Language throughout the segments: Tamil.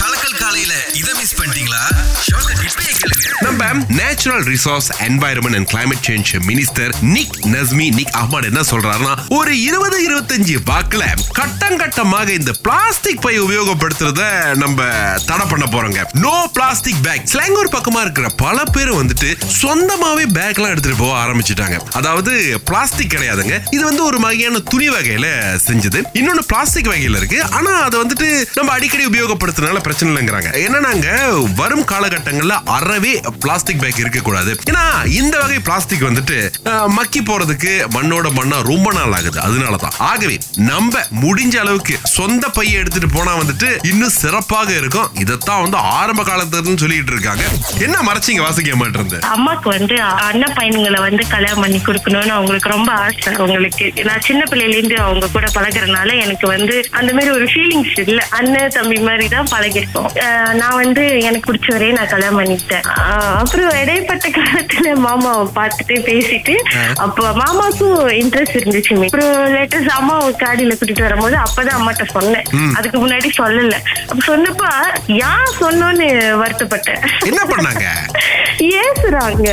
கலக்கல் காலையில இத மிஸ் பண்ணிட்டீங்களா? நம்ம natural resource environment and climate change minister Nik Nazmi Nik Ahmad என்ன சொல்றாருன்னா ஒரு இருபது இருபத்தஞ்சு வாக்குல கட்டம் கட்டமாக இந்த பிளாஸ்டிக் பை உபயோகப்படுத்துறத நம்ம தடை பண்ண போறோங்க. நோ பிளாஸ்டிக் பேக் ஸ்லாங்கூர் பக்கமா இருக்கிற பல பேர் வந்துட்டு சொந்தமாவே பேக்லாம் எல்லாம் எடுத்துட்டு போக ஆரம்பிச்சிட்டாங்க. அதாவது பிளாஸ்டிக் கிடையாதுங்க. இது வந்து ஒரு வகையான துணி வகையில செஞ்சது. இன்னொன்னு பிளாஸ்டிக் வகையில இருக்கு. ஆனா அதை வந்து வந்துட்டு நம்ம அடிக்கடி உபயோகப்படுத்துறதுனால பிரச்சனை இல்லைங்கிறாங்க. என்னன்னாங்க வரும் காலகட்டங்கள்ல அறவே பிளாஸ்டிக் பேக் இருக்க கூடாது ஏன்னா இந்த வகை பிளாஸ்டிக் வந்துட்டு மக்கி போறதுக்கு மண்ணோட மண்ணா ரொம்ப நாள் ஆகுது. அதனாலதான். ஆகவே நம்ம முடிஞ்ச அளவுக்கு சொந்த பையை எடுத்துட்டு போனா வந்துட்டு இன்னும் சிறப்பாக இருக்கும். இதைத்தான் வந்து ஆரம்ப காலத்துல சொல்லிட்டு இருக்காங்க. என்ன மறைச்சிங்க வாசிக்க மாட்டேருந்து அம்மாக்கு வந்து அண்ணன் பையன்களை வந்து கல்யாணம் பண்ணி கொடுக்கணும்னு அவங்களுக்கு ரொம்ப ஆசை அவங்களுக்கு. நான் சின்ன பிள்ளையில இருந்து அவங்க கூட பழகுறதுனால எனக்கு வந்து அந்த மாதிரி ஒரு ஃபீலிங்ஸ் இல்ல அண்ணன் தம்பி மாதிரி தான் பழகிருக்கோம் நான் வந்து எனக்கு பிடிச்சவரே நான் கல்யாணம் பண்ணிட்டேன் அப்புறம் இடைப்பட்ட காலத்துல மாமாவை பார்த்துட்டு பேசிட்டு அப்போ மாமாவுக்கும் இன்ட்ரெஸ்ட் இருந்துச்சு அப்புறம் லேட்டஸ்ட் அம்மாவை காடியில கூட்டிட்டு வரும்போது அப்பதான் அம்மாட்ட சொன்னேன். அதுக்கு முன்னாடி சொல்லல. அப்ப சொன்னப்ப யார் சொன்னோன்னு வருத்தப்பட்டேன். என்ன பண்ணாங்க? ஏசுறாங்க.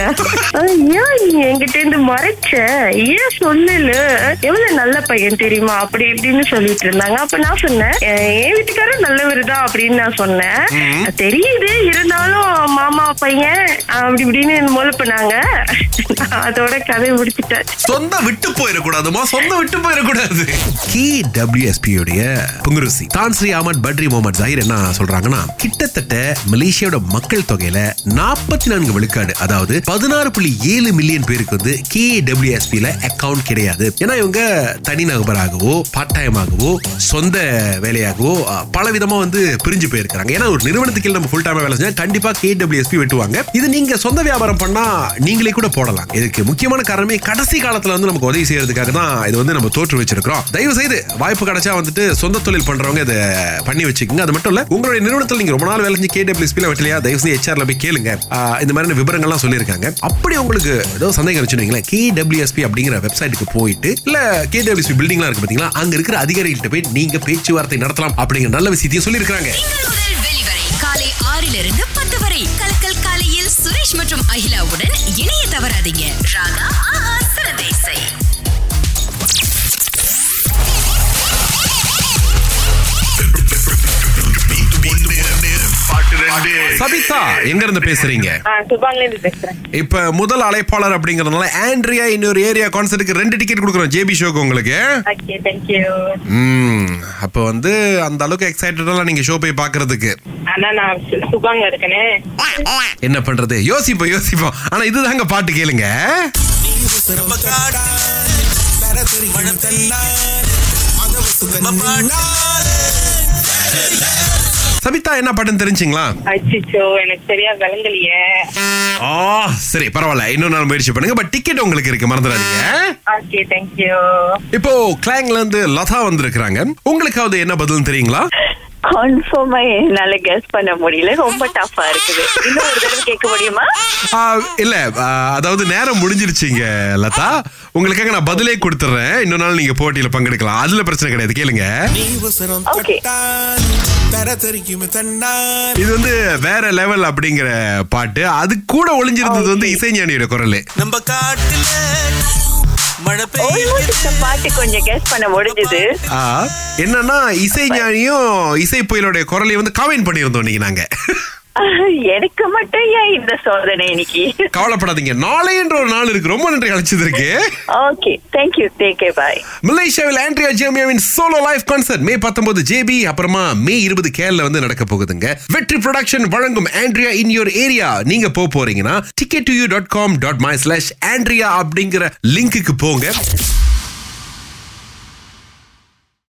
ஏன் நீ என்கிட்ட இருந்து மறைச்ச? ஏன் சொல்லல? எவ்வளவு நல்ல பையன் தெரியுமா? அப்படி இப்படின்னு சொல்லிட்டு இருந்தாங்க. அப்ப நான் சொன்னேன் "எ- என் வீட்டுக்காரர் நல்லவர் தான் அப்படின்னு நான் சொன்னேன். தெரியுது இருந்தாலும் மாமா பையன் அப்படி இப்படின்னு முழுப்பினாங்க அதோட கதை முடிச்சுட்டேன். சொந்த விட்டு போயிடக்கூடாதுமா? சொந்த விட்டு போயிடக்கூடாது. கே டபிள்யூஎஸ்பி உடைய புங்குருசி Tan Sri Ahmad Badri Mohamed Zahir என்ன சொல்றாங்கன்னா கிட்டத்தட்ட மலேசியாவோட மக்கள் தொகையில நாற்பத்தி நான்கு விழுக்காடு அதாவது பதினாறு புள்ளி ஏழு மில்லியன் பேருக்கு வந்து கே டபிள்யூஎஸ்பில அக்கவுண்ட் கிடையாது. ஏன்னா இவங்க தனிநபராகவோ பார்ட் டைமாகவோ சொந்த வேலையாகவோ பல விதமா வந்து பிரிஞ்சு போயிருக்காங்க ஏன்னா ஒரு நிறுவனத்துக்கு நம்ம ஃபுல் டைம் வேலை செஞ்சா கண்டிப்பா கேடபிள்யூஎஸ்பி வெட்டுவாங்க. இது நீங்க சொந்த வியாபாரம் பண்ணா நீங்களே கூட போடலாம். இதுக்கு முக்கியமான காரணமே கடைசி காலத்துல வந்து நமக்கு உதவி செய்யறதுக்காக தான் இது வந்து நம்ம தோற்று வச்சிருக்கிறோம். தயவு செய்து வாய்ப்பு கிடைச்சா வந்துட்டு சொந்த தொழில் பண்றவங்க இதை பண்ணி வச்சுக்கோங்க. அது மட்டும் இல்ல உங்களுடைய நிறுவனத்தில் நீங்க ரொம்ப நாள் வேலை செஞ்சு கேடபிள்யூஎஸ்பில வெட்டலையா? தயவு செய்து ஹெச்ஆர்ல போய் கேளுங்க. இந்த மாதிரி விவரங்கள்லாம் சொல்லியிருக்காங்க. அப்படி உங்களுக்கு ஏதோ சந்தேகம் வச்சுருவீங்களா கேடபிள்யூஎஸ்பி அப்படிங்கிற வெப்சைட்டுக்கு போயிட்டு இல்ல கேடபிள்யூஎஸ்பி பில்டிங்லாம் இருக்கு பாத்தீங்களா? அங்க இருக்கிற அதிகாரிகிட்ட போய் நீங்க பேச்சுவார்த்தை நடத்தலாம். அப்படிங்கிற நல்ல விஷயத்தையும் சொல்லியிருக்காங்க திங்கள் காலை ஆறிலிருந்து பத்து வரை கலக்கல் காலையில் சுரேஷ் மற்றும் அகிலாவுடன் இணைய தவறாதீங்க. ராகா சபிதா எங்க இருந்து பேசுறீங்க? சுபாங்ல இருந்து பேசுறேன். இப்ப முதல் அழைப்பாளர் அப்படிங்கறதுனால ஆண்ட்ரியா இன்னொரு ஏரியா கான்சர்ட்டுக்கு ரெண்டு டிக்கெட் கொடுக்குறோம் ஜேபி ஷோக்கு உங்களுக்கு. ஓகே தேங்க்யூ ம் அப்ப வந்து அந்த அளவுக்கு எக்ஸைட்டடா நீங்க ஷோ போய் பாக்குறதுக்கு. ஆனா நான் சுபாங்க இருக்கனே. என்ன பண்றது? யோசிப்போம் யோசிப்போம் ஆனா இதுதாங்க பாட்டு கேளுங்க. சபிதா என்ன பாட்டுன்னு தெரிஞ்சுங்களா? அச்சிச்சோ எனக்கு சரியா விளங்கலையே. ஆ சரி பரவாயில்ல. இன்னொரு நாள் முயற்சி பண்ணுங்க. பட் டிக்கெட் உங்களுக்கு இருக்கு மறந்துடாதீங்க. ஓகே தேங்க்யூ இப்போ கிளாங்ல இருந்து லதா வந்திருக்கிறாங்க. உங்களுக்காவது என்ன பதில் தெரியுங்களா? கன்ஃபார்மா என்னால கெஸ் பண்ண முடியல. ரொம்ப டஃபா இருக்குது. இன்னும் ஒரு தடவை கேட்க முடியுமா? இல்ல அதாவது நேரம் முடிஞ்சிருச்சுங்க லதா. உங்களுக்காக நான் பதிலே கொடுத்துறேன். இன்னொரு நாள் நீங்க போட்டியில பங்கெடுக்கலாம். அதுல பிரச்சனை கிடையாது. கேளுங்க. இது வந்து வேற லெவல் அப்படிங்கிற பாட்டு. அது கூட ஒளிஞ்சிருந்தது வந்து இசைஞானியோட குரல். நம்ம காட்டுல பாட்டு கொஞ்சம் கெஸ் பண்ண முடிஞ்சது. ஆ, என்னன்னா இசைஞானியும் இசை புயலோட குரலையும் வந்து காமெண்ட் பண்ணியிருந்தோம் இன்னைக்கு நாங்க. எனக்கு மட்டும் ஏன் இந்த சோதனை இன்னைக்கு? கவலைப்படாதீங்க. நாளைன்ற ஒரு நாள் இருக்கு. ரொம்ப நன்றி அழைச்சதற்கு okay thank you take care bye மலேசியாவில் Andrea ஜேமியாவின் solo live concert May 19 JB அப்புறமா மே இருபது கேரள வந்து நடக்க போகுதுங்க. வெற்றி ப்ரொடக்ஷன் வழங்கும் ஆண்ட்ரியா இன் யோர் ஏரியா நீங்க போக போறீங்கன்னா ticket to you dot com dot my slash Andrea அப்படிங்கிற லிங்க்குக்கு போங்க.